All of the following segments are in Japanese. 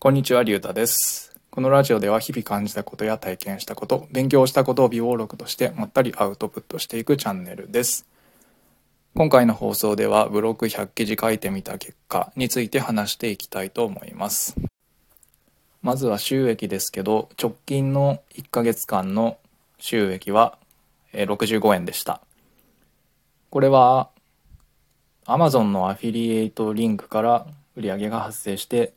こんにちは、りゅうたです。このラジオでは日々感じたことや体験したこと、勉強したことを微暴録としてまったりアウトプットしていくチャンネルです。今回の放送ではブログ100記事書いてみた結果について話していきたいと思います。まずは収益ですけど、直近の1ヶ月間の収益は65円でした。これは Amazon のアフィリエイトリンクから売り上げが発生して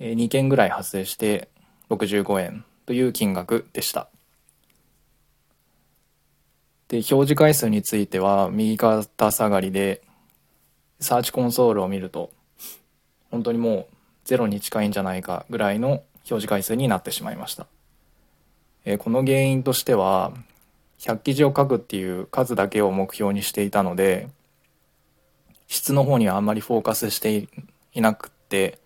2件ぐらい発生して65円という金額でした。で、表示回数については右肩下がりで、サーチコンソールを見ると、本当にもうゼロに近いんじゃないかぐらいの表示回数になってしまいました。えーこの原因としては、100記事を書くっていう数だけを目標にしていたので、質の方にはあんまりフォーカスしていいなくって、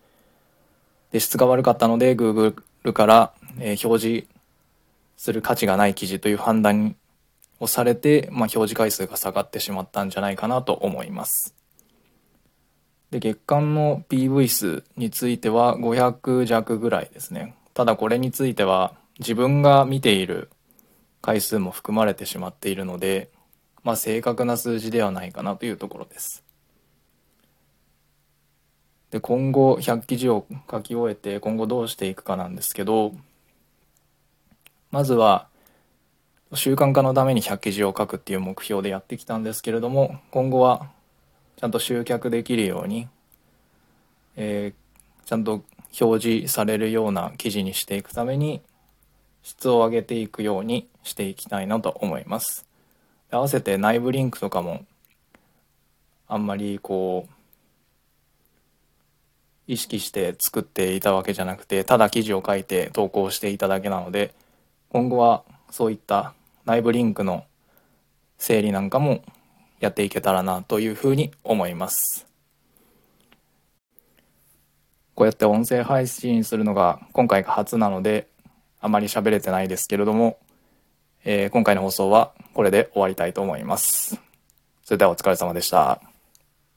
で質が悪かったので Google から、えー表示する価値がない記事という判断をされて、まあ、表示回数が下がってしまったんじゃないかなと思います。で月間の PV 数については500弱ぐらいですね。ただこれについては自分が見ている回数も含まれてしまっているので、まあ、正確な数字ではないかなというところです。で今後100記事を書き終えて今後どうしていくかなんですけどまずは習慣化のために100記事を書くっていう目標でやってきたんですけれども今後はちゃんと集客できるように、えーちゃんと表示されるような記事にしていくために質を上げていくようにしていきたいなと思います。合わせて内部リンクとかもあんまりこう意識して作っていたわけじゃなくてただ記事を書いて投稿していただけなので今後はそういった内部リンクの整理なんかもやっていけたらなというふうに思います。こうやって音声配信するのが今回が初なのであまり喋れてないですけれども、えー今回の放送はこれで終わりたいと思います。それではお疲れ様でした。